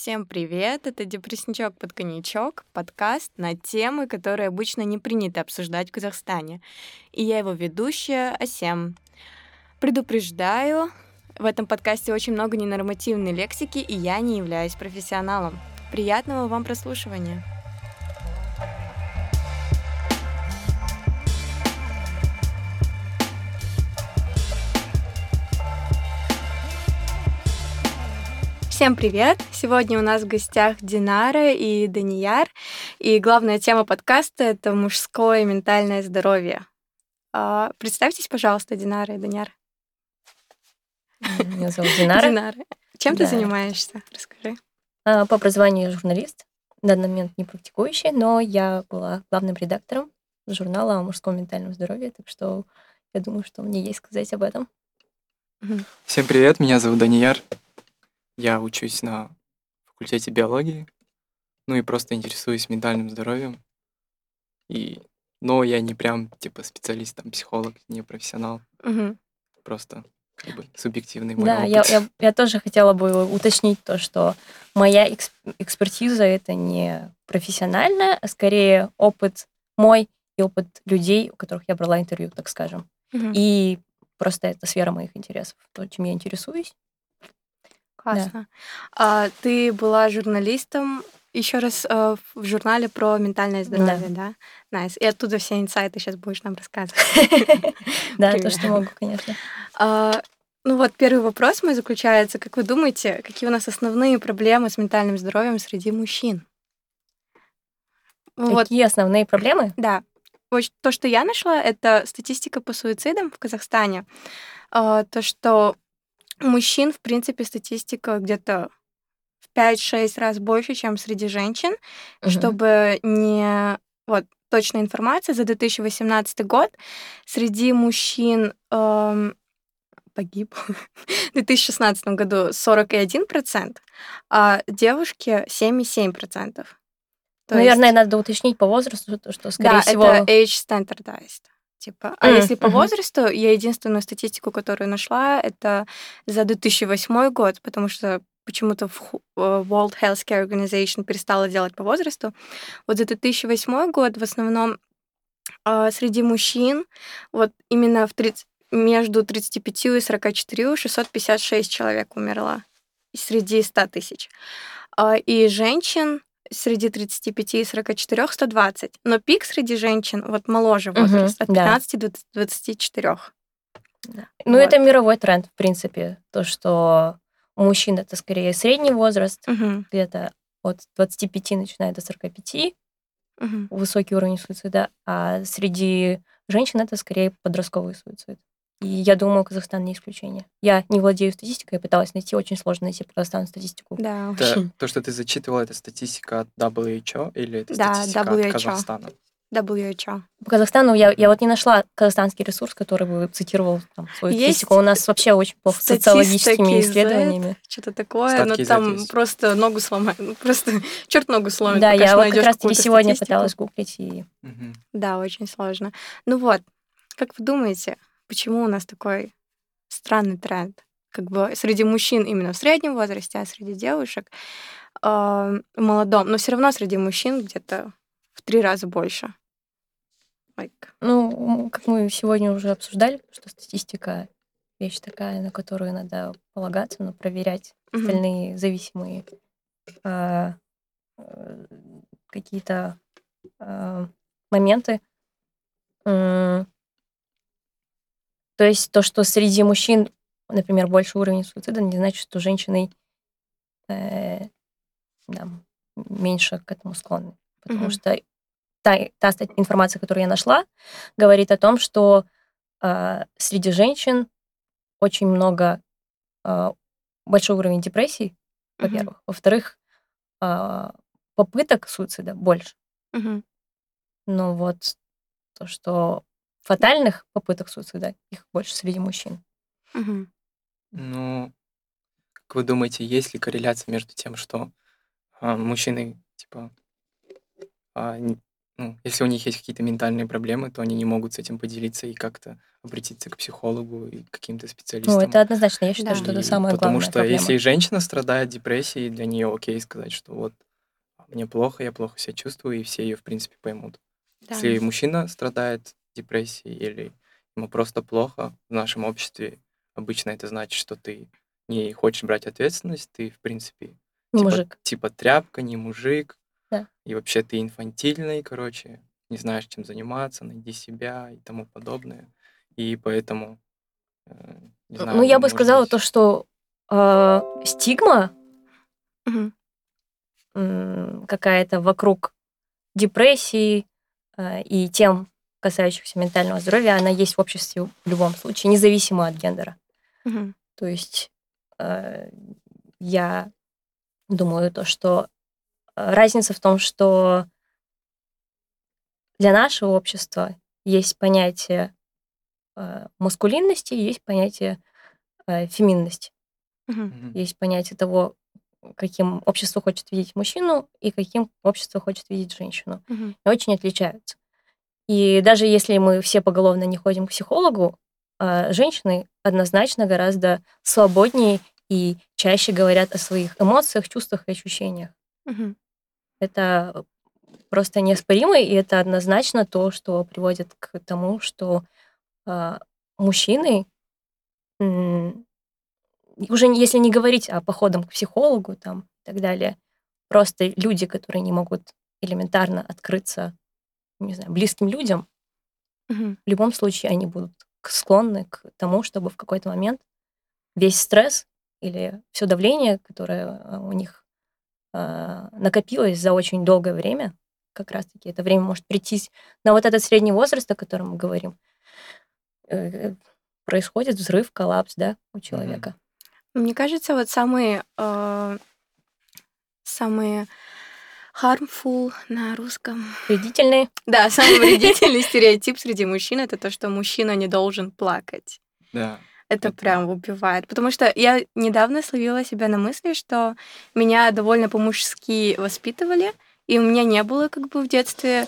Всем привет! Это «Депрессничок под коньячок», подкаст на темы, которые обычно не принято обсуждать в Казахстане. И я его ведущая Асем. Предупреждаю, в этом подкасте очень много ненормативной лексики, и я не являюсь профессионалом. Приятного вам прослушивания! Всем привет! Сегодня у нас в гостях Динара и Данияр, и главная тема подкаста — это мужское ментальное здоровье. А, представьтесь, пожалуйста, Динара и Данияр. Меня зовут Динара. Динара. Чем Да. ты занимаешься? Расскажи. А, По образованию я журналист, на данный момент не практикующий, но я была главным редактором журнала о мужском ментальном здоровье, так что я думаю, что мне есть сказать об этом. Всем привет, меня зовут Данияр. Я учусь на факультете биологии, ну и просто интересуюсь ментальным здоровьем. И, но я не прям типа специалист, там, психолог, не профессионал, Мгм. просто как бы субъективный мой Да, я, опыт. я, я тоже хотела бы уточнить то, что моя экс- экспертиза это не профессиональная, а скорее опыт мой и опыт людей, у которых я брала интервью, так скажем. Мгм. И просто это сфера моих интересов, то, чем я интересуюсь. Классно. А, ты была журналистом еще раз э, в журнале про ментальное здоровье, да? Nice. И оттуда все инсайты сейчас будешь нам рассказывать. Да, то, что могу, конечно. А, ну вот первый вопрос мой заключается. Как вы думаете, какие у нас основные проблемы с ментальным здоровьем среди мужчин? Какие основные проблемы? да. То, что я нашла, это статистика по суицидам в Казахстане. А, То, что мужчин, в принципе, статистика где-то в 5-6 раз больше, чем среди женщин. Мгм. Чтобы не... Вот, точная информация за 2018 год среди мужчин эм, погиб в 2016 году 41%, а девушки 7,7%. То Наверное, есть- надо уточнить по возрасту, то, что, скорее да, всего... это age standardized. Типа. А М, если по мгм. возрасту, я единственную статистику, которую нашла, это за 2008 год, потому что почему-то э, World Health Care Organization перестала делать по возрасту. Вот за 2008 год в основном а, среди мужчин вот именно в 30 между 35 и 44 656 человек умерло среди 100 тысяч. А, И женщин среди 35 и 44 120. Но пик среди женщин, вот моложе возраст, от да. 15 до 24. Ну, Вот. это мировой тренд, в принципе. То, что у мужчин это скорее средний возраст, Мгм, где-то от 25 начиная до 45, мгм. высокий уровень суицида, а среди женщин это скорее подростковый суицид. И я думаю, Казахстан не исключение. Я не владею статистикой, я пыталась найти, очень сложно найти по Казахстану статистику. Да, Это очень. то, что ты зачитывала, это статистика от WHO или это Да, статистика WHO. от Казахстана? WHO. По Казахстану я, я вот не нашла казахстанский ресурс, который бы цитировал там, свою Есть статистику. У нас вообще очень плохо с социологическими исследованиями. Что-то такое, Статки но там есть. просто ногу сломает. Ну, просто черт ногу сломит. Да, пока я вот как раз таки сегодня статистику. пыталась гуглить и Мгм. Да, очень сложно. Ну вот, как вы думаете, почему у нас такой странный тренд? Как бы среди мужчин именно в среднем возрасте, а среди девушек э, в молодом. Но все равно среди мужчин где-то в три раза больше. Like, Ну, как мы сегодня уже обсуждали, что статистика вещь такая, на которую надо полагаться, но проверять мгм. остальные зависимые а, э, какие-то а, моменты. М, То есть то, что среди мужчин, например, больше уровень суицида, не значит, что женщины э, да, меньше к этому склонны. Потому Мгм. что та, та информация, которую я нашла, говорит о том, что а, среди женщин очень много а, большой уровень депрессии, во-первых. Во-вторых, а, попыток суицида больше. Мгм. Но вот то, что фатальных попыток суицида, их больше среди мужчин. Мгм. Ну, как вы думаете, есть ли корреляция между тем, что а, мужчины, типа, а, не- ну, если у них есть какие-то ментальные проблемы, то они не могут с этим поделиться и как-то обратиться к психологу и к каким-то специалистам. Ну, это однозначно. Я считаю, Да. что это И самая потому что проблема. если женщина страдает депрессией, для нее окей сказать, что вот мне плохо, я плохо себя чувствую, и все ее, в принципе, поймут. Да. Если мужчина страдает депрессией или ему просто плохо, в нашем обществе обычно это значит, что ты не хочешь брать ответственность, ты, в принципе, Не типа, мужик. типа тряпка, не мужик, Да. и вообще ты инфантильный, короче, не знаешь, чем заниматься, найди себя и тому подобное. И поэтому, э, не знаю, ну, я бы сказала быть, то, что э, стигма какая-то вокруг депрессии э, и тем, касающихся ментального здоровья, она есть в обществе в любом случае, независимо от гендера. Мгм. То есть э, я думаю то, что э, разница в том, что для нашего общества есть понятие э, маскулинности, есть понятие э, феминности, мгм. есть понятие того, каким общество хочет видеть мужчину и каким общество хочет видеть женщину. Мгм. И очень отличаются. И даже если мы все поголовно не ходим к психологу, а, женщины однозначно гораздо свободнее и чаще говорят о своих эмоциях, чувствах и ощущениях. Мгм. Это просто неоспоримо, и это однозначно то, что приводит к тому, что а, мужчины, уже если не говорить о походах к психологу там, и так далее, просто люди, которые не могут элементарно открыться, не знаю, близким людям, Мгм. в любом случае они будут склонны к тому, чтобы в какой-то момент весь стресс или все давление, которое а, у них а, накопилось за очень долгое время, как раз-таки это время может прийтись на вот этот средний возраст, о котором мы говорим, э, происходит взрыв, коллапс, да, у человека. Мне кажется, вот самые, э, самые harmful на русском. Вредительные. Да, самый вредительный стереотип среди мужчин это то, что мужчина не должен плакать. Да. Это Это- прям убивает. Потому что я недавно словила себя на мысли, что меня довольно по-мужски воспитывали, и у меня не было как бы в детстве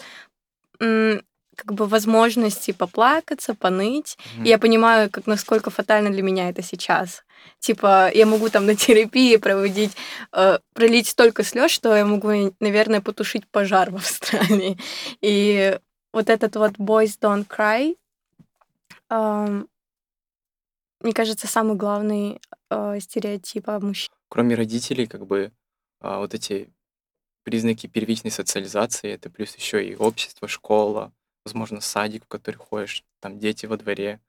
как бы возможности поплакаться, поныть. Мгм. И я понимаю, как насколько фатально для меня это сейчас. Типа, я могу там на терапии проводить, э, пролить столько слез, что я могу, наверное, потушить пожар в Австралии. И вот этот вот boys don't cry, эм, мне кажется, самый главный э, стереотип о мужчине. Кроме родителей, как бы а, вот эти признаки первичной социализации, это плюс еще и общество, школа, возможно, садик, в который ходишь, там дети во дворе.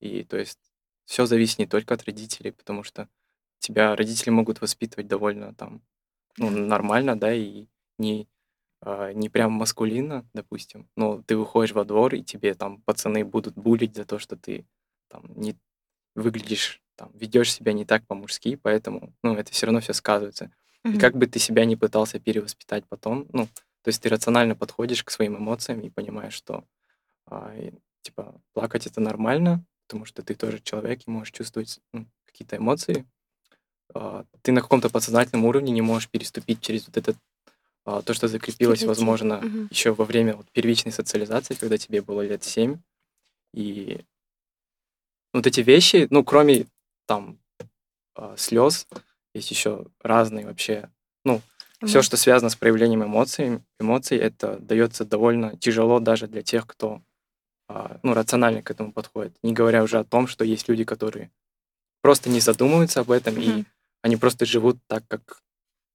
И то есть все зависит не только от родителей, потому что тебя родители могут воспитывать довольно там ну, нормально, да, и не, а, не прям маскулинно, допустим, но ты выходишь во двор, и тебе там пацаны будут булить за то, что ты там не выглядишь, там, ведешь себя не так по-мужски, поэтому, ну, это все равно все сказывается. И Мгм. как бы ты себя не пытался перевоспитать потом, ну, то есть ты рационально подходишь к своим эмоциям и понимаешь, что, а, и, типа, плакать это нормально, потому что ты тоже человек и можешь чувствовать ну, какие-то эмоции. А, ты на каком-то подсознательном уровне не можешь переступить через вот этот а, то, что закрепилось, возможно, Мгм. еще во время вот первичной социализации, когда тебе было лет 7. И вот эти вещи, ну, кроме там слез, есть еще разные вообще, все, что связано с проявлением эмоций, эмоций, это дается довольно тяжело даже для тех, кто а, ну, рационально к этому подходит. Не говоря уже о том, что есть люди, которые просто не задумываются об этом, и Мгм. они просто живут так, как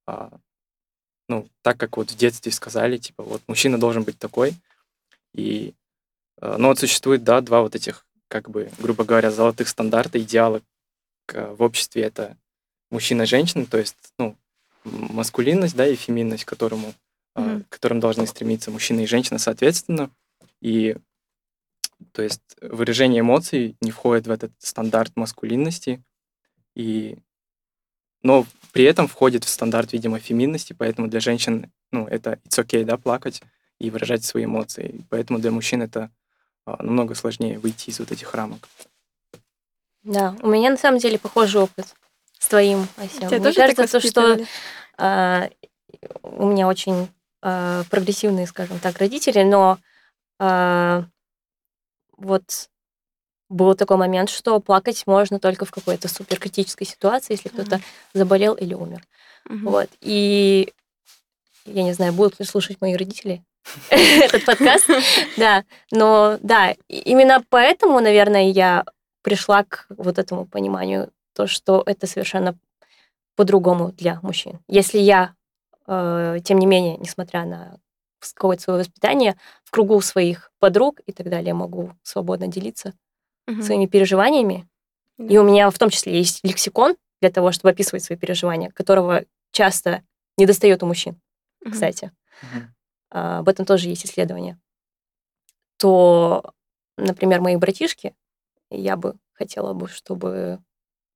а, ну, так, как вот в детстве сказали, типа, вот мужчина должен быть такой. И, а, ну, вот существует, да, два вот этих, как бы, грубо говоря, золотых стандарта, идеала в обществе это мужчина-женщина, то есть, ну, маскулинность, да, и феминность, к которому, Мгм. к которым должны стремиться мужчина и женщина, соответственно. И, то есть, выражение эмоций не входит в этот стандарт маскулинности, и, но при этом входит в стандарт, видимо, феминности, поэтому для женщин, ну, это it's okay, да, плакать и выражать свои эмоции. Поэтому для мужчин это а, намного сложнее выйти из вот этих рамок. Да, у меня на самом деле похожий опыт с твоим, Ася. Тебя Мне кажется, то, что а, у меня очень э, прогрессивные, скажем так, родители, но э, вот был такой момент, что плакать можно только в какой-то суперкритической ситуации, если кто-то заболел или умер. Мгм. Вот. И я не знаю, будут ли слушать мои родители этот подкаст. Да, но да, именно поэтому, наверное, я пришла к вот этому пониманию, то, что это совершенно по-другому для мужчин. Если я, э, тем не менее, несмотря на какое-то свое воспитание, в кругу своих подруг и так далее могу свободно делиться Мгм. своими переживаниями, и Да. у меня в том числе есть лексикон для того, чтобы описывать свои переживания, которого часто не достает у мужчин, Мгм. кстати. Мгм. А, Об этом тоже есть исследования. То, например, мои братишки, я бы хотела бы, чтобы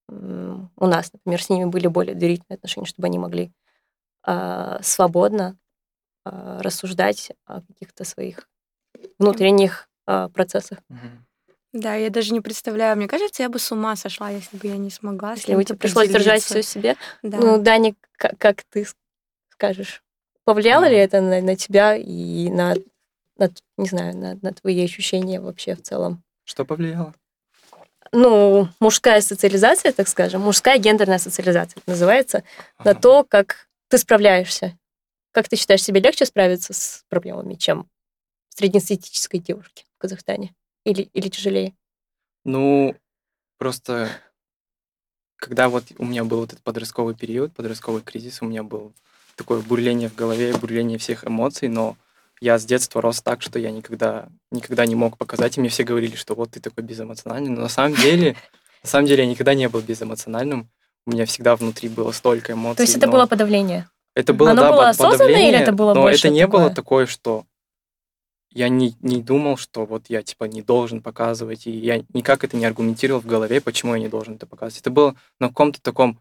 у нас, например, с ними были более доверительные отношения, чтобы они могли а, свободно а, рассуждать о каких-то своих внутренних а, процессах. Да, я даже не представляю. Мне кажется, я бы с ума сошла, если бы я не смогла. Если бы тебе пришлось держать все себе, Да. Ну, Даник, как, как ты скажешь, повлияло Ну. ли это на, на тебя и на, на не знаю, на, на твои ощущения вообще в целом? Что повлияло? Ну, мужская социализация, так скажем, мужская гендерная социализация называется, на Ага. то, как ты справляешься. Как ты считаешь, себе легче справиться с проблемами, чем среднестатистической девушке в Казахстане? Или, или тяжелее? Ну, просто когда вот у меня был этот подростковый период, подростковый кризис, у меня был такое бурление в голове, бурление всех эмоций, но я с детства рос так, что я никогда, никогда не мог показать, и мне все говорили, что вот ты такой безэмоциональный, но на самом деле, на самом деле я никогда не был безэмоциональным, у меня всегда внутри было столько эмоций. То есть это было подавление? это было, Оно да, было под- осознанно подавление, или это было но больше это не было такое? такое, что я не, не думал, что вот я типа не должен показывать, и я никак это не аргументировал в голове, почему я не должен это показывать. Это было на каком-то таком...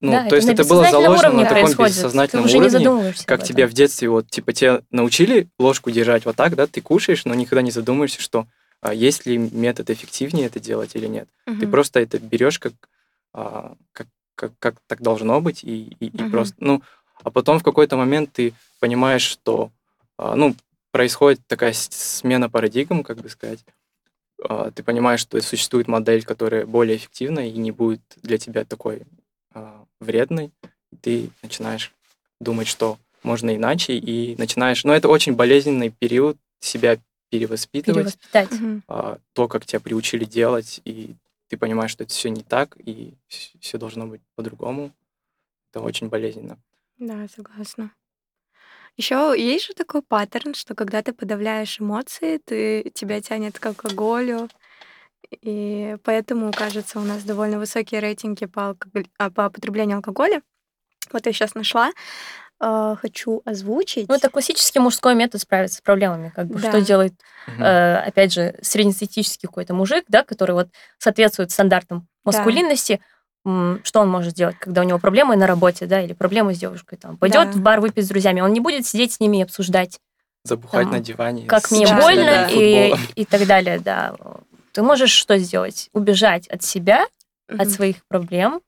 Ну, да, то есть на это было заложено на таком происходит. бессознательном ты уже не уровне, задумываешься как тебя в детстве, вот, типа, тебя научили ложку держать вот так, да, ты кушаешь, но никогда не задумываешься, что а, есть ли метод эффективнее это делать или нет. Ты Мгм. просто это берешь как, а, как, как, как так должно быть, и, и, и Мгм. просто, ну, а потом в какой-то момент ты понимаешь, что, а, ну, происходит такая смена парадигм, как бы сказать. А, Ты понимаешь, что существует модель, которая более эффективна и не будет для тебя такой вредной. И Ты начинаешь думать, что можно иначе, и начинаешь... Ну, это очень болезненный период себя перевоспитывать Перевоспитать. А, то, как тебя приучили делать, и ты понимаешь, что это все не так, и все должно быть по-другому. Это очень болезненно. Да, согласна. Еще есть же такой паттерн, что когда ты подавляешь эмоции, ты тебя тянет к алкоголю, и поэтому, кажется, у нас довольно высокие рейтинги по, алкоголь- а, по потреблению алкоголя. Вот я сейчас нашла, а, хочу озвучить. Ну, это классический мужской метод справиться с проблемами. Как бы, Да. Что делает, э, опять же, среднестатистический какой-то мужик, да, который вот соответствует стандартам Да. маскулинности, м, что он может сделать, когда у него проблемы на работе, да, или проблемы с девушкой, там, пойдет Да. в бар выпить с друзьями, он не будет сидеть с ними и обсуждать, Забухать там, на диване. как с мне Да, больно да, да. и, и так далее, да. Ты можешь что сделать? Убежать от себя, от Мгм. своих проблем,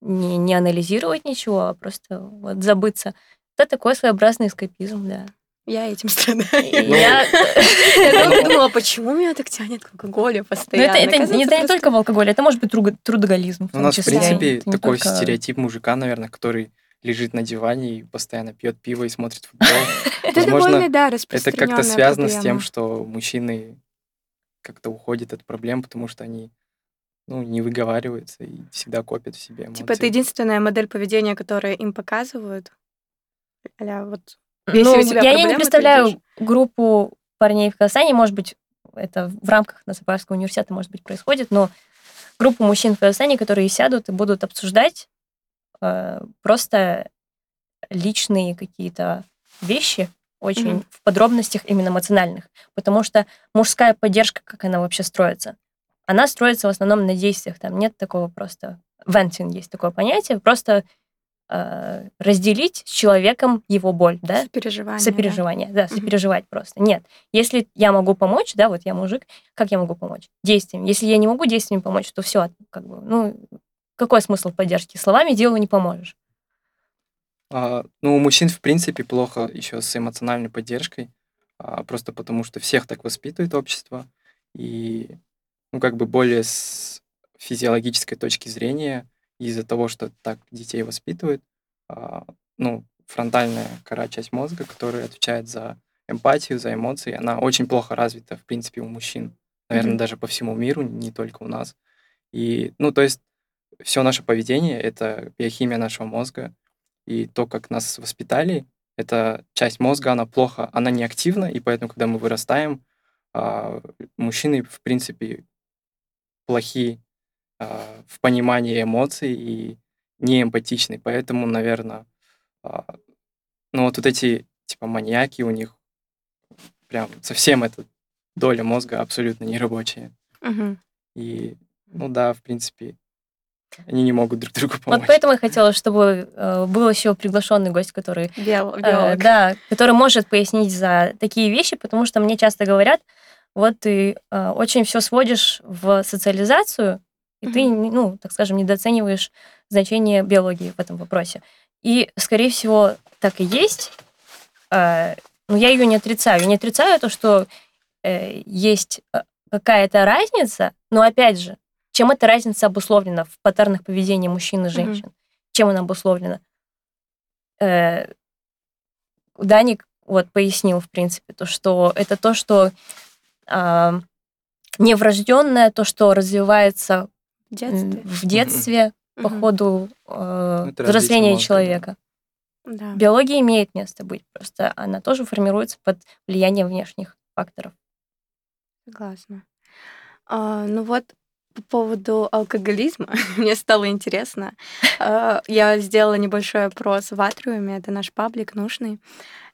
не, не анализировать ничего, а просто вот забыться. Это такой своеобразный эскапизм, да. Я этим страдаю. Я- думала, почему меня так тянет к алкоголю Но постоянно. это, не, только в алкоголе, это может быть трудоголизм. У нас, в принципе, такой стереотип мужика, наверное, который лежит на диване и постоянно пьет пиво и смотрит футбол. Это довольно, да, Это как-то связано с тем, что мужчины как-то уходят от проблем, потому что они ну, не выговариваются и всегда копят в себе эмоции. Типа, это единственная модель поведения, которую им показывают. Аля, вот Если Ну, у тебя я, не проблемы, ты представляю идёшь. группу парней в Казахстане, может быть, это в рамках Назарбаевского университета, может быть, происходит, но группу мужчин в Казахстане, которые сядут и будут обсуждать э, просто личные какие-то вещи, очень Мгм. в подробностях именно эмоциональных. Потому что мужская поддержка, как она вообще строится? Она строится в основном на действиях. Там нет такого просто... Venting есть такое понятие. Просто э, разделить с человеком его боль, да? сопереживание. да. Сопереживание, да, Мгм. сопереживать просто. Нет. Если я могу помочь, да, вот я мужик, как я могу помочь? Действием. Если я не могу действиями помочь, то все, как бы, ну, какой смысл поддержки? Словами делу не поможешь. А, ну, у мужчин, в принципе, плохо еще с эмоциональной поддержкой, а, просто потому что всех так воспитывает общество. И, ну, как бы более с физиологической точки зрения, из-за того, что так детей воспитывают, а, ну, фронтальная кора часть мозга, которая отвечает за эмпатию, за эмоции, она очень плохо развита, в принципе, у мужчин. Наверное, Мгм. даже по всему миру, не только у нас. И, ну, то есть все наше поведение— это биохимия нашего мозга, и то, как нас воспитали, эта часть мозга, она плохо, она не активна, и поэтому, когда мы вырастаем, а, мужчины, в принципе, плохие а, в понимании эмоций и не эмпатичны. Поэтому, наверное, ну вот, вот эти типа маньяки у них прям совсем эта доля мозга абсолютно нерабочая. Мгм. И, ну да, в принципе, они не могут друг другу помочь. Вот поэтому я хотела, чтобы э, был еще приглашенный гость, который Биол- Э, биолог. да, который может пояснить за такие вещи, потому что мне часто говорят, вот ты э, очень все сводишь в социализацию, и ты, ну, так скажем, недооцениваешь значение биологии в этом вопросе. И, скорее всего, так и есть. Э, но я ее не отрицаю. Я не отрицаю то, что э, есть э, какая-то разница, но опять же, чем эта разница обусловлена в паттернах поведения мужчин и женщин? Чем она обусловлена? Э, Даник вот пояснил, в принципе, то, что это то, что а, неврожденное, то, что развивается В детстве. в детстве по Мгм. ходу э, это взросления человека. Да. Биология имеет место быть, просто она тоже формируется под влиянием внешних факторов. Согласна. А, ну вот по поводу алкоголизма мне стало интересно. А, я сделала небольшой опрос в Атриуме, это наш паблик нужный,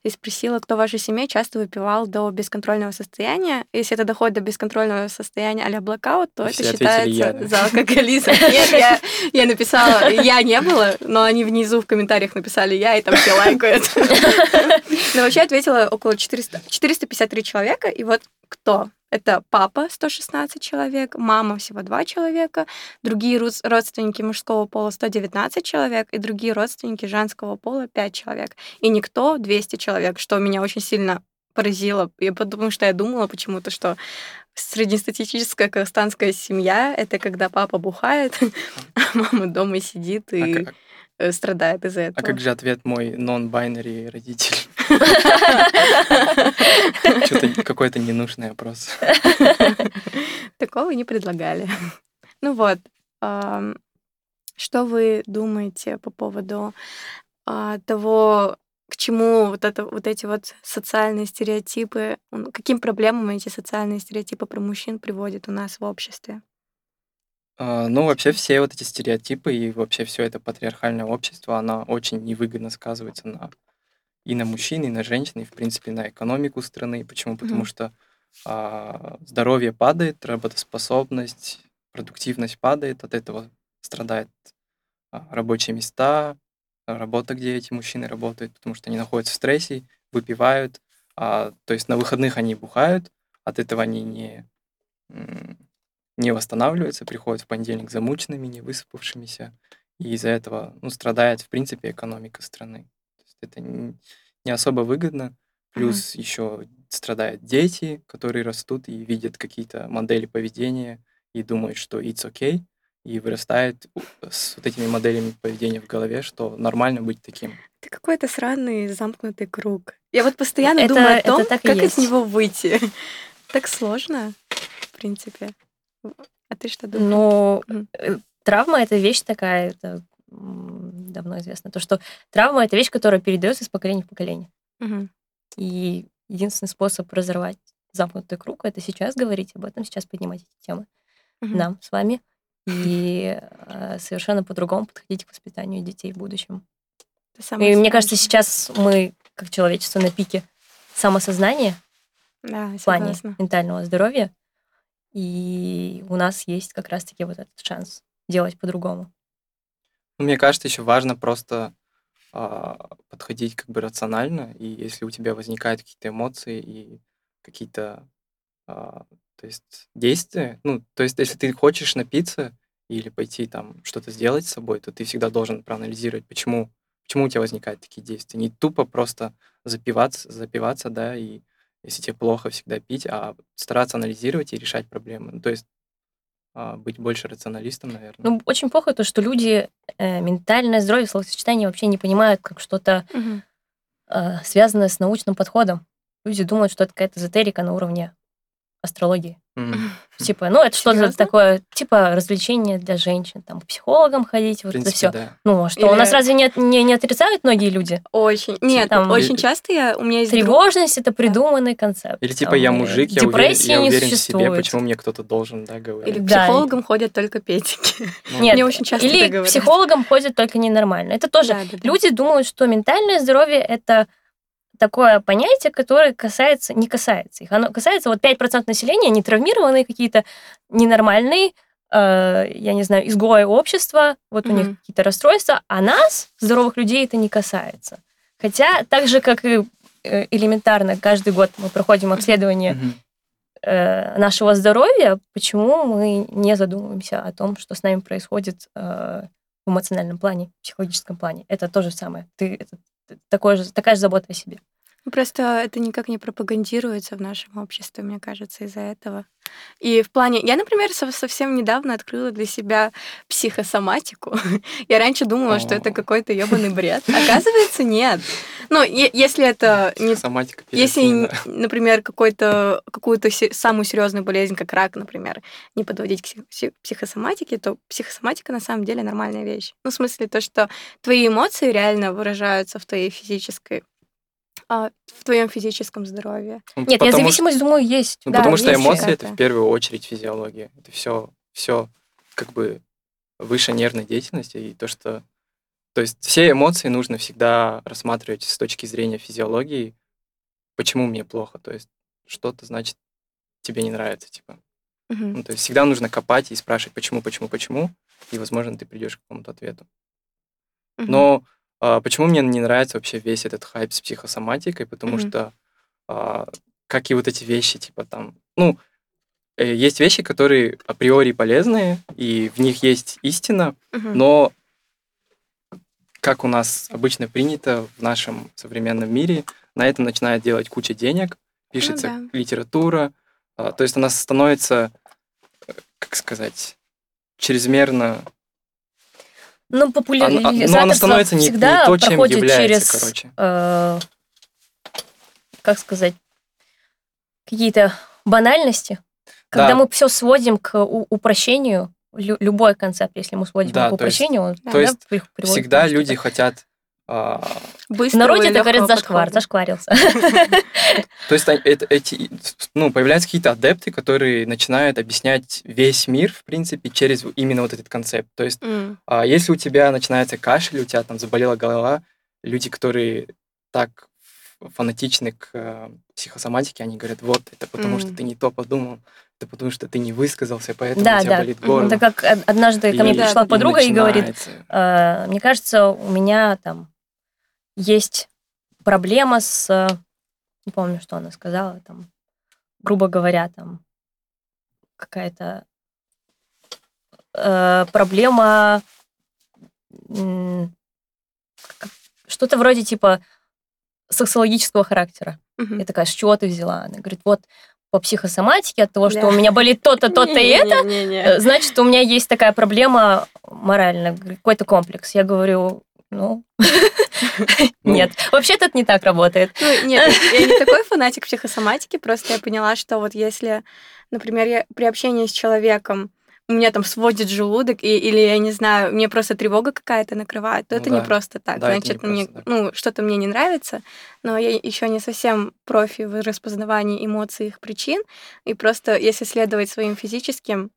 и спросила, кто в вашей семье часто выпивал до бесконтрольного состояния. Если это доходит до бесконтрольного состояния а-ля блокаут, то это все ответили считается «я», за алкоголизм. Нет, я, я написала, я не было, но они внизу в комментариях написали я, и там все лайкают. Но вообще ответила около 400, 453 человека, и вот кто? Это папа 116 человек, мама всего 2 человека, другие родственники мужского пола 119 человек и другие родственники женского пола 5 человек. И никто 200 человек, что меня очень сильно поразило, я потому что я думала почему-то, что среднестатистическая казахстанская семья — это когда папа бухает, а мама дома сидит А и как- э, страдает из-за А этого. как же ответ мой non-binary родитель? Что-то какой-то ненужный опрос. Такого не предлагали. Ну вот, что вы думаете по поводу а, того, к чему вот, это, вот эти вот социальные стереотипы, каким проблемам эти социальные стереотипы про мужчин приводят у нас в обществе? А, Ну, вообще все вот эти стереотипы и вообще все это патриархальное общество, оно очень невыгодно сказывается на и на мужчин, и на женщин, и, в принципе, на экономику страны. Почему? Потому Мгм. что а, здоровье падает, работоспособность, продуктивность падает, от этого страдают а, рабочие места, работа, где эти мужчины работают, потому что они находятся в стрессе, выпивают, а, то есть на выходных они бухают, от этого они не, не восстанавливаются, приходят в понедельник замученными, не выспавшимися, и из-за этого ну, страдает, в принципе, экономика страны. Это не особо выгодно. Плюс еще страдают дети, которые растут и видят какие-то модели поведения и думают, что it's okay, и вырастают у- с вот этими моделями поведения в голове, что нормально быть таким. Это какой-то сранный замкнутый круг. Я вот постоянно Это- думаю о это том, как из него выйти. Так сложно, в принципе. А ты что думаешь? Но Мгм. э, травма это вещь такая, это давно известно, то что травма это вещь, которая передается из поколения в поколение. Мгм. И единственный способ разорвать замкнутый круг это сейчас говорить об этом, сейчас поднимать эти темы Мгм. нам с вами и э, совершенно по-другому подходить к воспитанию детей в будущем. И мне кажется, сложное. сейчас мы как человечество на пике самосознания Да, в плане согласна. ментального здоровья, и у нас есть как раз-таки вот этот шанс делать по-другому. Ну, мне кажется, еще важно просто а, подходить как бы рационально, и если у тебя возникают какие-то эмоции и какие-то а, то есть действия, ну, то есть если ты хочешь напиться или пойти там что-то сделать с собой, то ты всегда должен проанализировать, почему, почему у тебя возникают такие действия? Не тупо просто запиваться, запиваться, да, и если тебе плохо, всегда пить, а стараться анализировать и решать проблемы. Ну, то есть быть больше рационалистом, наверное. Ну, очень плохо то, что люди э, ментальное здоровье, словосочетание вообще не понимают как что-то Мгм. э, связанное с научным подходом. Люди думают, что это какая-то эзотерика на уровне астрологии. Типа, ну, это что-то такое, типа, развлечение для женщин, там, к психологам ходить, вот это все. да. Ну, а что, у нас разве не, не, не отрицают многие люди? Очень. Нет, Там- очень часто я, у меня есть друг- Тревожность это придуманный концепт. Или типа Там, я мужик, я уверен, в себе, почему мне кто-то должен, да, говорить. Или к Да, психологам ходят только педики. Ну, Нет, Мне очень часто или к психологам ходят только ненормально. Это тоже Да, да, да. Люди думают, что ментальное здоровье это такое понятие, которое касается, не касается их. Оно касается вот 5% населения, они травмированные какие-то, ненормальные, э, я не знаю, изгои общества, вот у них какие-то расстройства, а нас, здоровых людей, это не касается. Хотя так же, как и э, элементарно, каждый год мы проходим обследование мгм. э, нашего здоровья, почему мы не задумываемся о том, что с нами происходит э, в эмоциональном плане, в психологическом плане. Это то же самое. Ты, это такое же, такая же забота о себе. Ну, Просто это никак не пропагандируется в нашем обществе, мне кажется, из-за этого. И в плане... Я, например, со- совсем недавно открыла для себя психосоматику. Я раньше думала, что это какой-то ебаный бред. Оказывается, нет. Ну, если это не Соматика Если, например, какой-то, какую-то самую серьезную болезнь, как рак, например, не подводить к псих- пси- психосоматике, то психосоматика на самом деле нормальная вещь. Ну, в смысле, то, что твои эмоции реально выражаются в твоей физической а, в твоем физическом здоровье. Ну, Нет, я потому что- зависимость, думаю, есть. Ну, Да, потому что эмоции это в первую очередь физиология. Это все, все как бы выше нервной деятельности и то, что, то есть все эмоции нужно всегда рассматривать с точки зрения физиологии. Почему мне плохо? То есть что-то значит тебе не нравится, типа. Мгм. Ну, то есть всегда нужно копать и спрашивать, почему, почему, почему, и, возможно, ты придешь к какому-то ответу. Мгм. Но почему мне не нравится вообще весь этот хайп с психосоматикой? Потому Мгм. что, а, как и вот эти вещи, типа там, ну, э, есть вещи, которые априори полезные, и в них есть истина, Мгм. но как у нас обычно принято в нашем современном мире, на этом начинает делать куча денег, пишется да. литература, а, то есть она становится, э, как сказать, чрезмерно Ну, популяризаторство но оно становится не- не всегда то, чем проходит является, через, короче. э, как сказать, какие-то банальности. Когда Да. мы все сводим к упрощению, лю- любой концепт, если мы сводим Да, к то есть- упрощению, он то есть всегда люди хотят а, В Быстрого народе это говорят лёгкого зашквар, подхода. зашкварился. То есть это- эти, ну, появляются какие-то адепты, которые начинают объяснять весь мир, в принципе, через именно вот этот концепт. То есть, а, если у тебя начинается кашель, у тебя там заболела голова, люди, которые так фанатичны к э, психосоматике, они говорят, вот, это потому что ты не то подумал, это потому что ты не высказался, поэтому Да, у тебя да. болит горло. Это как од- однажды ко мне И- пришла подруга и говорит, э, мне кажется, у меня там есть проблема с... Не помню, что она сказала, там, грубо говоря, там какая-то э, проблема... Что-то вроде типа социологического характера. Мгм. Я такая, с чего ты взяла? Она говорит, вот по психосоматике от того, что Да. у меня болит то-то, то-то и это. Э, Значит, у меня есть такая проблема моральная, какой-то комплекс. Я говорю, Ну, нет. Вообще-то это не так работает. Ну, нет, я не такой фанатик психосоматики, просто я поняла, что вот если, например, я при общении с человеком у меня там сводит желудок, и, или, я не знаю, мне просто тревога какая-то накрывает, то Ну это не да. просто так. Да, Значит, не мне, просто так. ну, что-то мне не нравится, но я еще не совсем профи в распознавании эмоций и их причин, и просто если следовать своим физическим,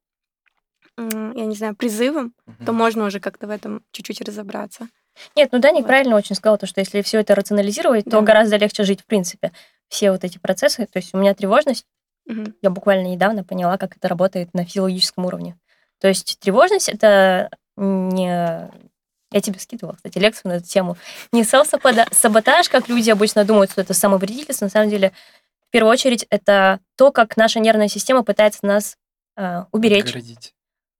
я не знаю, призывам, мгм. то можно уже как-то в этом чуть-чуть разобраться. Нет, ну Даник Вот. правильно очень сказал, то, что если все это рационализировать, то Да. гораздо легче жить в принципе. Все вот эти процессы, то есть у меня тревожность, Мгм. я буквально недавно поняла, как это работает на физиологическом уровне. То есть тревожность это не... Я тебе скидывала, кстати, лекцию на эту тему. Не селф-саботаж, как люди обычно думают, что это самовредительство. На самом деле, в первую очередь, это то, как наша нервная система пытается нас а, уберечь, Отгородить.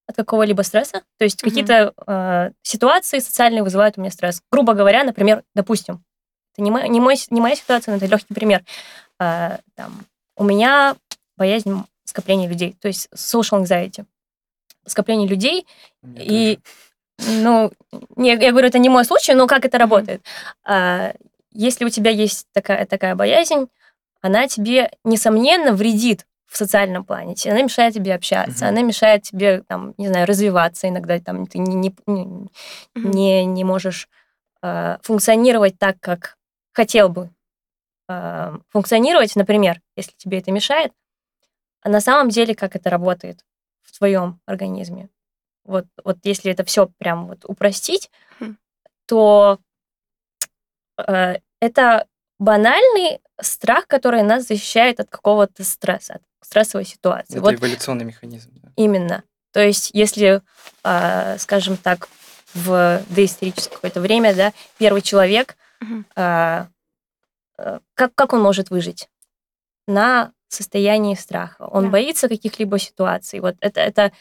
От какого-либо стресса. То есть Мгм. какие-то э, ситуации социальные вызывают у меня стресс. Грубо говоря, например, допустим, это не, мой, не, мой, не моя ситуация, но это легкий пример. А, там, у меня боязнь скопления людей, то есть social anxiety. Скопление людей, меня и, тоже. ну, не, я говорю, это не мой случай, но как это работает? А, если у тебя есть такая, такая боязнь, она тебе, несомненно, вредит в социальном плане. Она мешает тебе общаться, Мгм. она мешает тебе, там, не знаю, развиваться иногда, там, ты не, не, не- Мгм. не, не можешь э, функционировать так, как хотел бы э, функционировать, например, если тебе это мешает, а на самом деле как это работает в твоем организме. Вот, вот если это все прям вот упростить, Мгм. то э, это банальный страх, который нас защищает от какого-то стресса, от стрессовой ситуации. Это Вот эволюционный механизм. да. Именно. То есть, если, а, скажем так, в доисторическое какое-то время, да, первый человек, а, как, как он может выжить? На состоянии страха. Он Да. боится каких-либо ситуаций. Вот это, это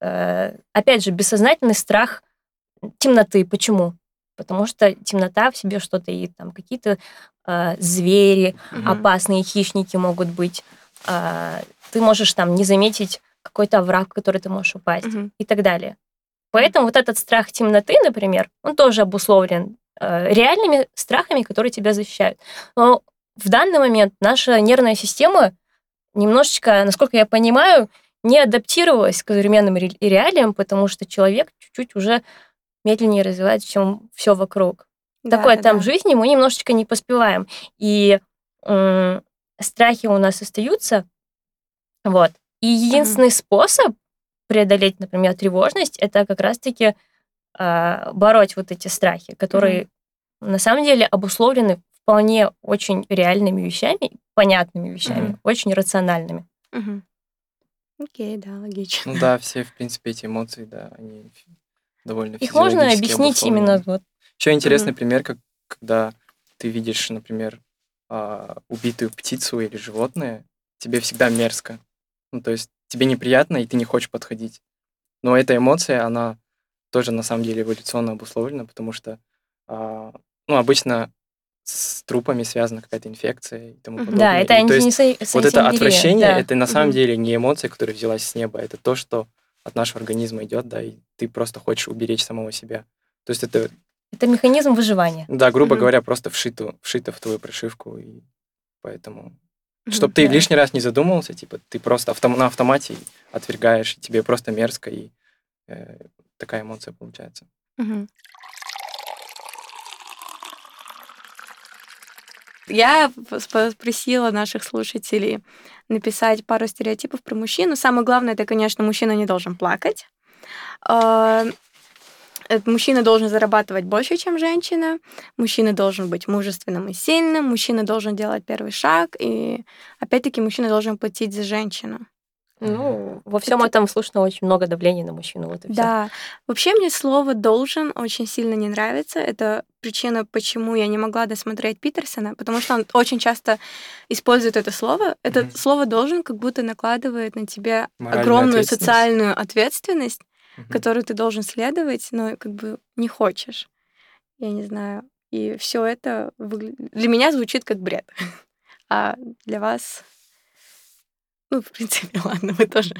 э, опять же, бессознательный страх темноты. Почему? Потому что темнота в себе что-то и там какие-то а, звери, Мгм. опасные хищники могут быть. А, Ты можешь там не заметить какой-то овраг, в который ты можешь упасть Мгм. и так далее. Поэтому вот этот страх темноты, например, он тоже обусловлен э, реальными страхами, которые тебя защищают. Но в данный момент наша нервная система немножечко, насколько я понимаю, не адаптировалась к современным ре- реалиям, потому что человек чуть-чуть уже медленнее развивается, чем все вокруг. Да, Такой да, темп да. жизни мы немножечко не поспеваем. И м, страхи у нас остаются. Вот. И единственный способ преодолеть, например, тревожность, это как раз-таки а, бороть вот эти страхи, которые на самом деле обусловлены вполне очень реальными вещами, понятными вещами, Мгм. очень рациональными. Окей, да, логично. Ну да, все, в принципе, эти эмоции, да, они довольно Их можно объяснить именно вот Еще интересный Мгм. пример, как когда ты видишь, например, а, убитую птицу или животное, тебе всегда мерзко. Ну, то есть тебе неприятно, и ты не хочешь подходить. Но эта эмоция, она тоже на самом деле эволюционно обусловлена, потому что, а, ну, обычно с трупами связана какая-то инфекция и тому подобное. Да, это И то есть вот это отвращение, это на самом деле не эмоция, которая взялась с неба, это то, что от нашего организма идет, да, и ты просто хочешь уберечь самого себя. То есть это, Это механизм выживания. да, грубо Мгм. говоря, просто вшито, вшито в твою прошивку, и поэтому... Чтобы ты Да. лишний раз не задумывался, типа, ты просто автом- на автомате отвергаешь, и тебе просто мерзко, и э, такая эмоция получается. Мгм. Я попросила наших слушателей написать пару стереотипов про мужчину. Самое главное, это, конечно, мужчина не должен плакать. А, э, Мужчина должен зарабатывать больше, чем женщина. Мужчина должен быть мужественным и сильным. Мужчина должен делать первый шаг. И опять-таки мужчина должен платить за женщину. Ну, во всем Это- этом слышно очень много давления на мужчину. Вот и. Да. Вообще мне слово «должен» очень сильно не нравится. Это причина, почему я не могла досмотреть Питерсона, потому что он очень часто использует это слово. Это Мгм. слово «должен» как будто накладывает на тебя Моральную огромную ответственность. социальную ответственность, Мгм. которую ты должен следовать, но как бы не хочешь. Я не знаю. И все это выгля- для меня звучит как бред. А для вас... Ну, в принципе, ладно, вы тоже.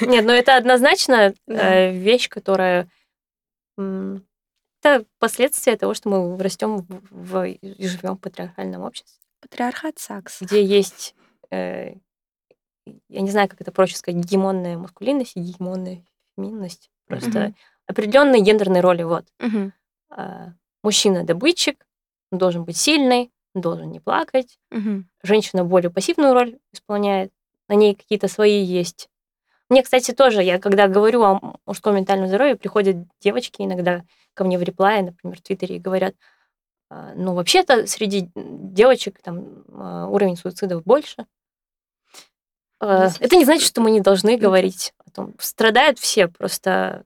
Нет, ну это однозначно Да. э, вещь, которая это последствия того, что мы растем в, и живем в патриархальном обществе, Патриархат сакс. где есть, э, я не знаю, как это проще сказать, гегемонная маскулинность и гегемонная феминность. Просто Мгм. определенные гендерные роли. Вот Мгм. А, мужчина добытчик, он должен быть сильный, он должен не плакать. Мгм. Женщина более пассивную роль исполняет, на ней какие-то свои есть. Мне, кстати, тоже, я когда говорю о мужском ментальном здоровье, приходят девочки иногда ко мне в реплае, например, в Твиттере, и говорят, «А, ну, вообще-то среди девочек там а, уровень суицидов больше. А, Это не значит, что мы не должны говорить о том. Страдают все, просто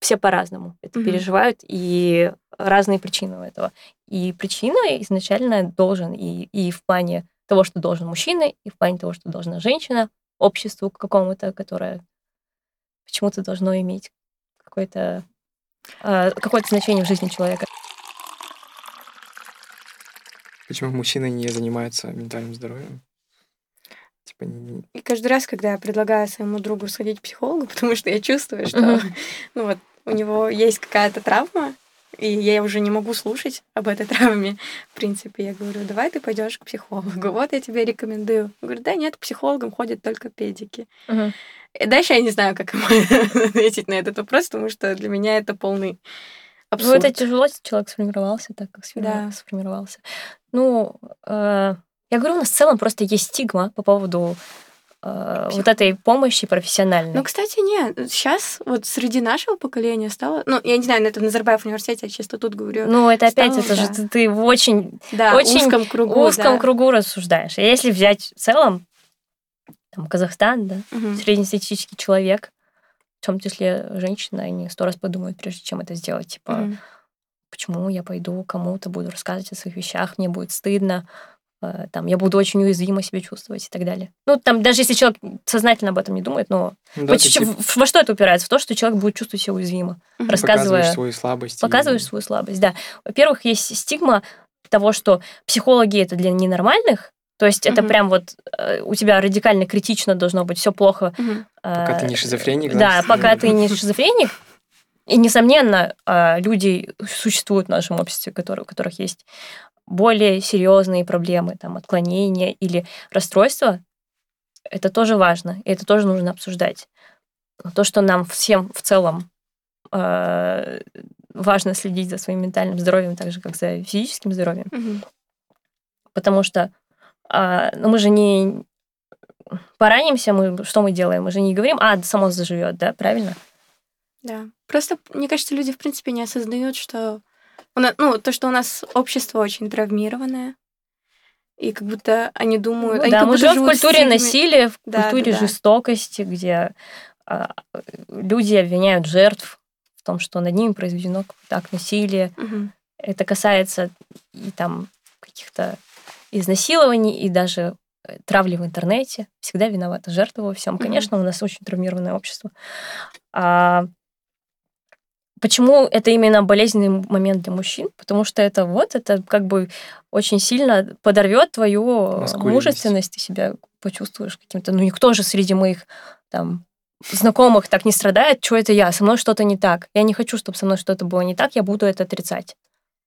все по-разному это Мгм. переживают, и разные причины у этого. И причина изначально должен, и, и в плане того, что должен мужчина, и в плане того, что должна женщина, обществу какому-то, которое почему-то должно иметь какое-то э, какое-то значение в жизни человека. Почему мужчины не занимаются ментальным здоровьем? Типа, не- И каждый раз, когда я предлагаю своему другу сходить к психологу, потому что я чувствую, что ну вот, у него есть какая-то травма, и я уже не могу слушать об этой травме. В принципе, я говорю, давай ты пойдешь к психологу. Вот я тебе рекомендую. Он говорит, да нет, к психологам ходят только педики. И дальше я не знаю, как ему ответить на этот вопрос, потому что для меня это полный Ну, абсурд. это тяжело, если человек сформировался так, как сформи- Да. сформировался. Ну, э, я говорю, у нас в целом просто есть стигма по поводу э, вот этой помощи профессиональной. Ну, кстати, нет. Сейчас вот среди нашего поколения стало... Ну, я не знаю, на этом Назарбаев университете, я чисто тут говорю. Ну, это опять, стало, это же да. ты, ты в очень да, очень узком кругу. узком да. кругу рассуждаешь. А если взять в целом, там, Казахстан, да, Мгм. среднестатистический человек, в том числе женщина, они сто раз подумают, прежде чем это сделать. Типа, Мгм. почему я пойду кому-то буду рассказывать о своих вещах, мне будет стыдно, там, я буду очень уязвимо себя чувствовать и так далее. Ну, там, даже если человек сознательно об этом не думает, но Ну да, чуть-чуть- типа, в- во что это упирается? В то, что человек будет чувствовать себя уязвимо, Мгм. рассказывая- показываешь свою слабость. и- показываешь свою слабость, да. Во-первых, есть стигма того, что психологи это для ненормальных, то есть это Мгм. прям вот э, у тебя радикально критично должно быть, все плохо. Мгм. Пока ты э, не шизофреник, Да, значит, пока э, ты не шизофреник. И, несомненно, э, люди существуют в нашем обществе, у которых есть более серьезные проблемы, там, отклонения или расстройства. Это тоже важно, и это тоже нужно обсуждать. Но то, что нам всем в целом э, важно следить за своим ментальным здоровьем, так же, как за физическим здоровьем, Мгм. потому что а, ну, мы же не поранимся, мы что мы делаем? Мы же не говорим, а, само заживет, да, правильно? Да. Просто, мне кажется, люди, в принципе, не осознают, что... у на- Ну, то, что у нас общество очень травмированное, и как будто они думают... Ну они да, мы живем в культуре стигме- насилия, в Да, культуре да, да. жестокости, где а, люди обвиняют жертв в том, что над ними произведено какое-то акт насилия. Мгм. Это касается и там каких-то изнасилований, и даже э, травли в интернете. Всегда виновата жертва во всем. Конечно, у нас очень травмированное общество. А почему это именно болезненный момент для мужчин? Потому что это вот, это как бы очень сильно подорвет твою Маскулинность. мужественность, ты себя почувствуешь каким-то... Ну, никто же среди моих там знакомых так не страдает, что это я, со мной что-то не так. Я не хочу, чтобы со мной что-то было не так, я буду это отрицать.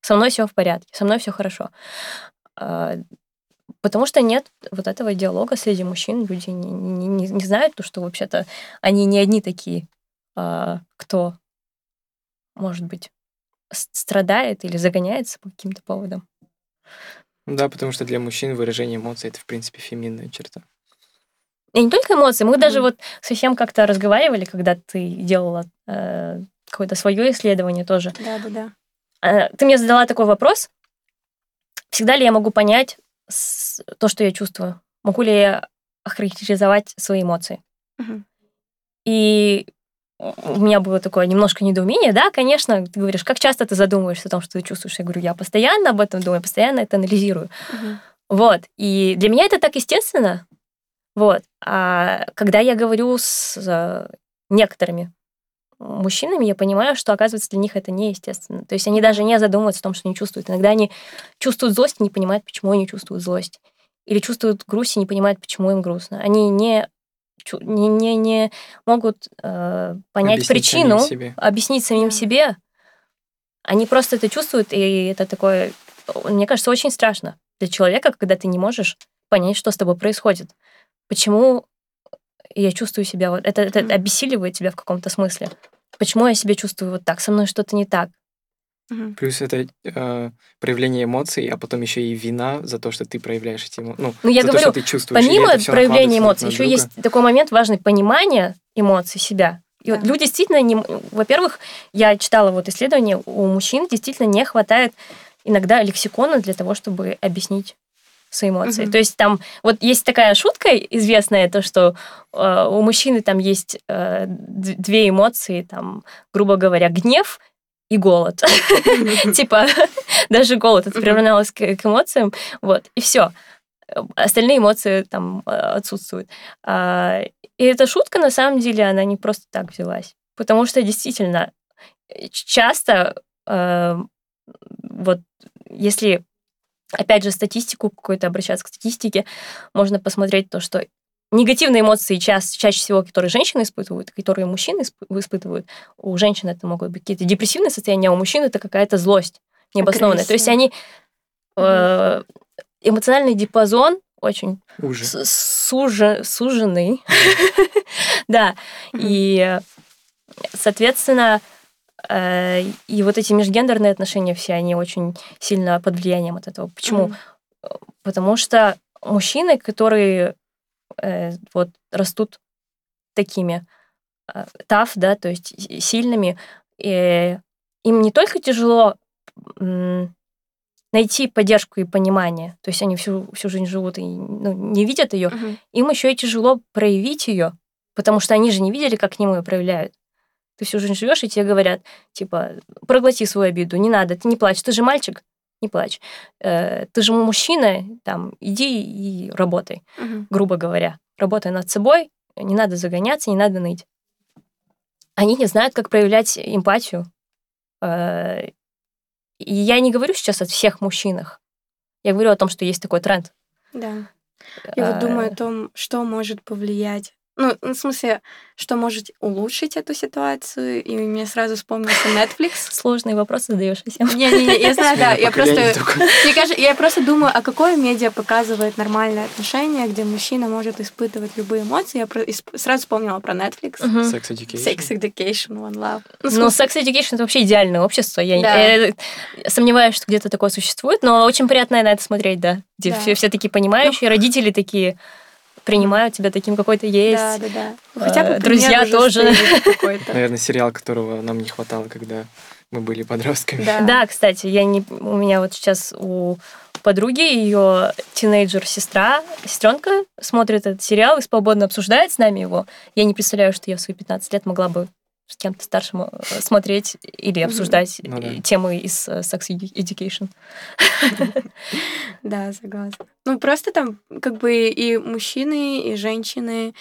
Со мной все в порядке, со мной все хорошо. А, Потому что нет вот этого диалога среди мужчин. Люди не, не- не- не знают, то, что вообще-то они не одни такие, а, кто, может быть, страдает или загоняется по каким-то поводам. Да, потому что для мужчин выражение эмоций это, в принципе, феминная черта. И не только эмоции. Мы даже Мгм. вот совсем как-то разговаривали, когда ты делала э, какое-то свое исследование тоже. Да-да-да. А, Ты мне задала такой вопрос. Всегда ли я могу понять с- то, что я чувствую? Могу ли я охарактеризовать свои эмоции? Мгм. И у меня было такое немножко недоумение. Да, конечно, ты говоришь, как часто ты задумываешься о том, что ты чувствуешь? Я говорю, я постоянно об этом думаю, постоянно это анализирую. Мгм. Вот. И для меня это так естественно. Вот. А когда я говорю с некоторыми мужчинами, я понимаю, что, оказывается, для них это неестественно. То есть они даже не задумываются о том, что они чувствуют. Иногда они чувствуют злость и не понимают, почему они чувствуют злость. Или чувствуют грусть и не понимают, почему им грустно. Они не, не, не, не могут э, понять Объяснить причину, самим себе. объяснить самим себе. Они просто это чувствуют, и это такое, мне кажется, очень страшно для человека, когда ты не можешь понять, что с тобой происходит. Почему я чувствую себя вот... Это, это обессиливает тебя в каком-то смысле. Почему я себя чувствую вот так? Со мной что-то не так. Мгм. Плюс это э, проявление эмоций, а потом еще и вина за то, что ты проявляешь эти эмоции. Ну, Ну, я за говорю, то, что ты чувствуешь. Помимо проявления эмоций, еще друга. есть такой момент важный понимание эмоций себя. И вот Да. люди действительно не... Во-первых, я читала вот исследования, у мужчин действительно не хватает иногда лексикона для того, чтобы объяснить свои эмоции. Мгм. То есть там вот есть такая шутка известная, то, что э, у мужчины там есть э, две эмоции, там, грубо говоря, гнев и голод. Типа даже голод это приравнялось к эмоциям, вот, и все. остальные эмоции там э, отсутствуют. А, и эта шутка, на самом деле, она не просто так взялась. Потому что действительно часто э, вот если опять же статистику какую-то обращаться к статистике, можно посмотреть то, что негативные эмоции чаще, чаще всего, которые женщины испытывают, которые мужчины испытывают, у женщин это могут быть какие-то депрессивные состояния, а у мужчин это какая-то злость необоснованная. Агрессия. То есть они э, эмоциональный диапазон очень Уже. Сужен, суженный. да. И, соответственно, э, и вот эти межгендерные отношения все, они очень сильно под влиянием от этого. Почему? Потому что мужчины, которые э, вот растут такими э, да, то есть сильными, им не только тяжело найти поддержку и понимание. То есть они всю, всю жизнь живут и ну, не видят ее. Uh-huh. Им еще и тяжело проявить ее, потому что они же не видели, как к нему ее проявляют. Ты всю жизнь живешь, и тебе говорят, типа, проглоти свою обиду, не надо, ты не плачь, ты же мальчик, не плачь. Э, ты же мужчина, там, иди и работай, uh-huh. грубо говоря. Работай над собой, не надо загоняться, не надо ныть. Они не знают, как проявлять эмпатию. Э, и я не говорю сейчас о всех мужчинах. Я говорю о том, что есть такой тренд. Да. Я вот думаю о э. том, что может повлиять ну, в смысле, что может улучшить эту ситуацию, и мне сразу вспомнился Netflix. Сложные вопросы задаешь всем. Не-не-не, я знаю, да, я просто... Мне кажется, я просто думаю, а какое медиа показывает нормальное отношение, где мужчина может испытывать любые эмоции. Я сразу вспомнила про Netflix. Sex Education. Sex Education, One Love. Ну, Sex Education — это вообще идеальное общество. Я сомневаюсь, что где-то такое существует, но очень приятно на это смотреть, да. Где все такие понимающие, родители такие принимают тебя таким, какой то есть. Да, да, да. Хотя бы друзья тоже. Наверное, сериал, которого нам не хватало, когда мы были подростками. Да, да кстати, я не, у меня вот сейчас у подруги, ее тинейджер-сестра, сестренка смотрит этот сериал и свободно обсуждает с нами его. Я не представляю, что я в свои 15 лет могла бы с кем-то старшим э, смотреть или обсуждать ну, да. темы из э, Sex Education. Да, согласна. Ну, просто там как бы и мужчины, и женщины,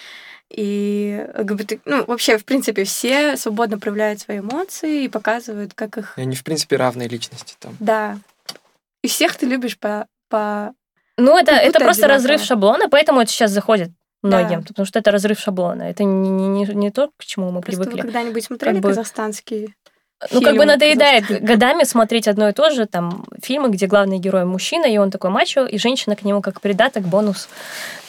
и ЛГБТ, ну, вообще, в принципе, все свободно проявляют свои эмоции и показывают, как их... И они, в принципе, равные личности там. Да. И всех ты любишь по... по... Ну, это, это просто разрыв шаблона, поэтому это сейчас заходит многим, да. потому что это разрыв шаблона. Это не, не, не, не то, к чему мы Просто привыкли. Вы когда-нибудь смотрели как бы... казахстанские ну, как бы надоедает годами смотреть одно и то же, там, фильмы, где главный герой мужчина, и он такой мачо, и женщина к нему как придаток, бонус.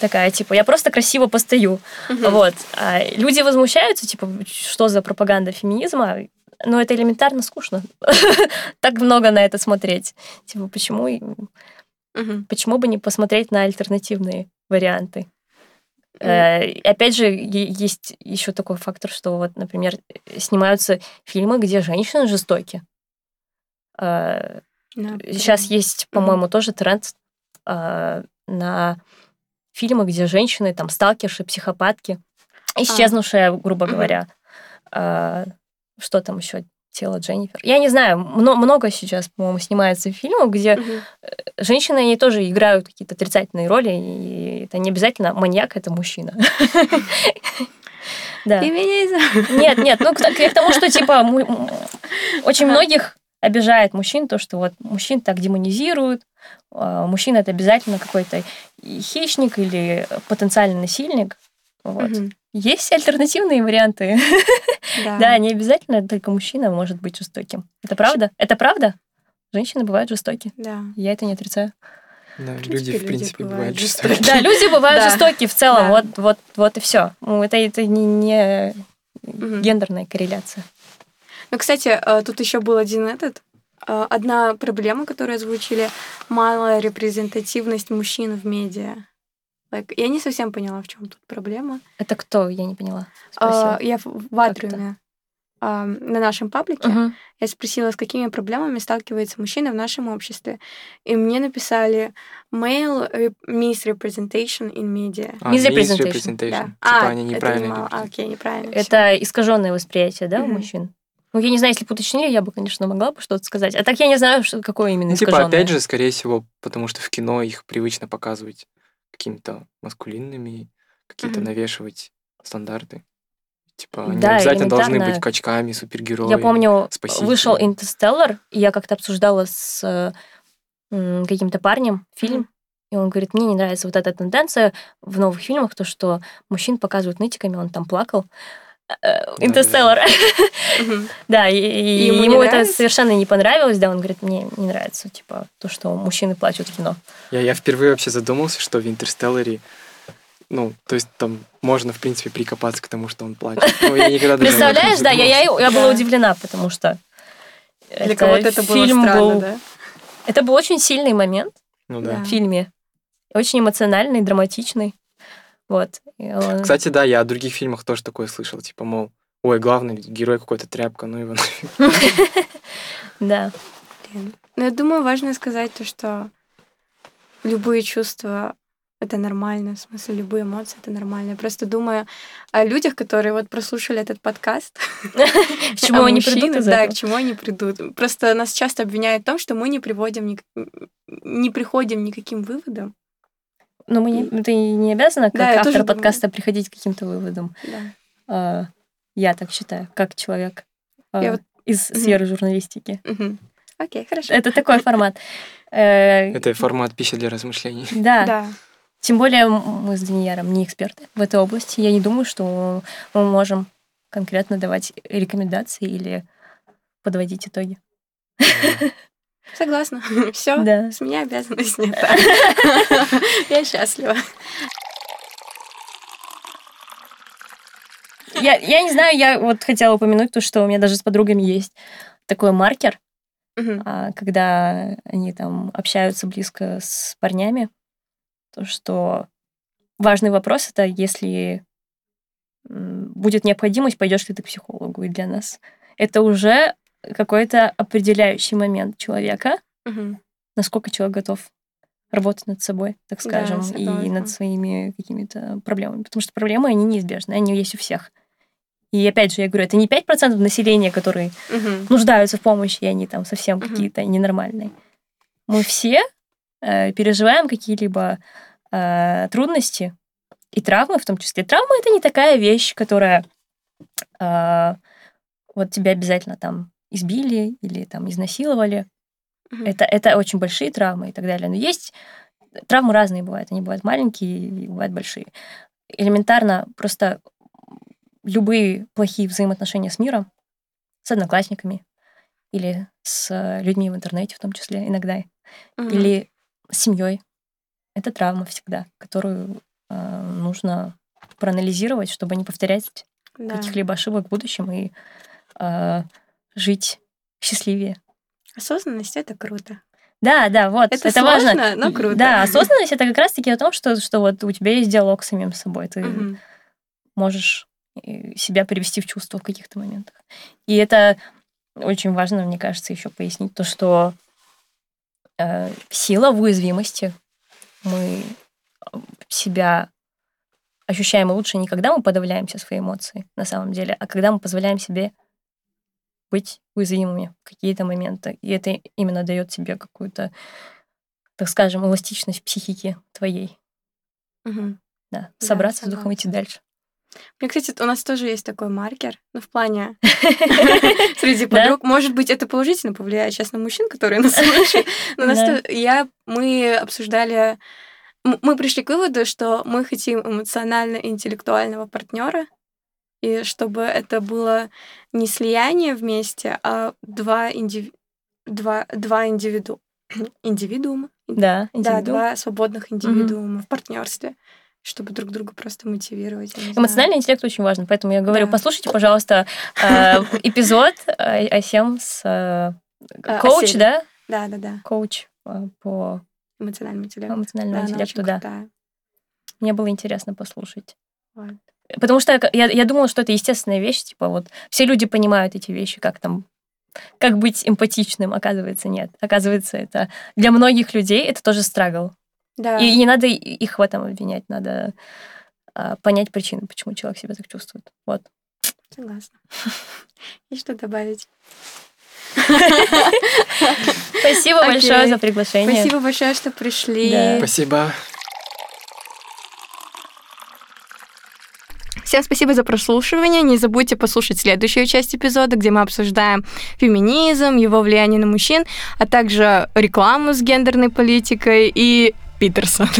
Такая, типа, я просто красиво постою. Угу. Вот. А люди возмущаются, типа, что за пропаганда феминизма? Ну, это элементарно скучно. так много на это смотреть. Типа, почему... Почему бы не посмотреть на альтернативные варианты? Э, опять же, есть еще такой фактор, что вот, например, снимаются фильмы, где женщины жестоки. Э, да, Сейчас есть, по-моему, тоже тренд э, на фильмы, где женщины там сталкерши, психопатки, а. исчезнувшие, а. грубо говоря. Что там еще? Тело Дженнифер. Я не знаю, много сейчас, по-моему, снимается фильмов, где угу. женщины, они тоже играют какие-то отрицательные роли, и это не обязательно маньяк, это мужчина. Да. Меня Нет, нет, ну к тому, что типа очень многих обижает мужчин то, что вот мужчин так демонизируют, а, мужчина это обязательно какой-то хищник или потенциальный насильник. Вот. Угу. Есть альтернативные варианты. Да. да, не обязательно только мужчина может быть жестоким. Это правда? Это правда? Женщины бывают жестоки. Да. Я это не отрицаю. Да, люди, в принципе, бывают жестокие. Да, люди бывают жестокие в целом. Вот, вот, вот и все. Ну, это, это не, не гендерная корреляция. Ну, кстати, э, тут еще был один этот э, одна проблема, которую озвучили, малая репрезентативность мужчин в медиа. Like, я не совсем поняла, в чем тут проблема. Это кто? Я не поняла. Uh, я в, в Атриуме uh, на нашем паблике. Uh-huh. Я спросила, с какими проблемами сталкивается мужчина в нашем обществе. И мне написали male misrepresentation in media. А, misrepresentation. Да. Типа а, они неправильно это не а, окей, неправильно. Это все. искаженное восприятие, да, uh-huh. у мужчин? Ну, я не знаю, если бы уточнили, я бы, конечно, могла бы что-то сказать. А так я не знаю, что, какое именно ну, Типа, опять же, скорее всего, потому что в кино их привычно показывать какими-то маскулинными, какие-то Мгм. навешивать стандарты. Типа, они Да, обязательно должны элементарно. быть качками, супергероями. Я помню, спасителями. вышел Интерстеллар, и я как-то обсуждала с э, м, каким-то парнем фильм, и он говорит, мне не нравится вот эта тенденция в новых фильмах, то, что мужчин показывают нытиками, он там плакал. Э, Интерстеллар. Да, и, Ему это совершенно не понравилось, да, он говорит, мне не нравится, типа, то, что мужчины плачут в кино. Я, я впервые вообще задумался, что в Интерстелларе, ну, то есть там можно, в принципе, прикопаться к тому, что он плачет. Ну, я никогда Представляешь, да, я, я, я была удивлена, потому что Для кого-то это было странно, был- да? Это был очень сильный момент Ну. Да. в фильме, очень эмоциональный, драматичный. Вот. Кстати, да, я о других фильмах тоже такое слышал. Типа, мол, ой, главный герой какой-то тряпка, ну его нафиг. Да. Но я думаю, важно сказать то, что любые чувства это нормально, в смысле, любые эмоции это нормально. Я просто думаю о людях, которые вот прослушали этот подкаст. К чему они придут Да, к чему они придут. Просто нас часто обвиняют в том, что мы не приводим, не приходим ни к каким выводам. Но мы не, ты не обязана, как Да, автор думаю. подкаста, приходить к каким-то выводам. Да. А, Я так считаю, как человек а, Я вот- из сферы журналистики. Мгм. Окей, хорошо. Это такой формат. Э, Это формат пищи для размышлений. Да, Да. Тем более мы с Данияром не эксперты в этой области. Я не думаю, что мы можем конкретно давать рекомендации или подводить итоги. Согласна. Все. Да. С меня обязанность нет. Я счастлива. Я, я не знаю, я вот хотела упомянуть то, что у меня даже с подругами есть такой маркер, а, когда они там общаются близко с парнями, то, что важный вопрос это, если будет необходимость, пойдешь ли ты к психологу. И для нас это уже какой-то определяющий момент человека, Мгм. насколько человек готов работать над собой, так Да, скажем, и согласна. над своими какими-то проблемами. Потому что проблемы, они неизбежны, они есть у всех. И опять же, я говорю, это не 5% населения, которые Мгм. нуждаются в помощи, и они там совсем Мгм. какие-то ненормальные. Мы все э, переживаем какие-либо э, трудности и травмы в том числе. Травма это не такая вещь, которая э, вот тебя обязательно там избили или там изнасиловали. Мгм. Это, это очень большие травмы и так далее. Но есть травмы разные бывают. Они бывают маленькие и бывают большие. Элементарно просто любые плохие взаимоотношения с миром, с одноклассниками или с э, людьми в интернете в том числе иногда, Мгм. или с семьей. Это травма всегда, которую э, нужно проанализировать, чтобы не повторять Да. каких-либо ошибок в будущем и э, жить счастливее. Осознанность это круто. Да, да, вот. Это важно. сложно, но круто. Да, осознанность это как раз-таки о том, что, что вот у тебя есть диалог с самим собой. Ты Мгм. можешь э, себя привести в чувство в каких-то моментах. И это очень важно, мне кажется, еще пояснить то, что э, сила в уязвимости. Мы э, себя ощущаем лучше не когда мы подавляем все свои эмоции, на самом деле, а когда мы позволяем себе быть уязвимыми в какие-то моменты. И это именно дает тебе какую-то, так скажем, эластичность психики твоей. Мгм. Да, Да, собраться с духом идти дальше. Мне, кстати, у нас тоже есть такой маркер, ну, в плане среди Да? подруг. Может быть, это положительно повлияет сейчас на мужчин, которые нас слушают. Но нас Да. я, мы обсуждали, мы пришли к выводу, что мы хотим эмоционально-интеллектуального партнера, и чтобы это было не слияние вместе, а два, индиви- два, два индивиду... индивидуума. Да, Да, индивидуум. два свободных индивидуума в партнерстве, чтобы друг друга просто мотивировать. Эмоциональный интеллект очень важен, поэтому я говорю, Да. послушайте, пожалуйста, э, эпизод Асем с э, А, коуч, да? Да, да, да. Коуч по эмоциональному Да, она интеллекту, да. Мне было интересно послушать. Вот. Потому что я, я думала, что это естественная вещь, типа вот все люди понимают эти вещи, как там, как быть эмпатичным, оказывается, нет. Оказывается, это для многих людей это тоже страгл. Да. И не надо их в этом обвинять, надо а, понять причину, почему человек себя так чувствует. Вот. Согласна. И что добавить? Спасибо большое за приглашение. Спасибо большое, что пришли. Да. Спасибо. Всем спасибо за прослушивание. Не забудьте послушать следующую часть эпизода, где мы обсуждаем феминизм, его влияние на мужчин, а также рекламу с гендерной политикой и Питерсона.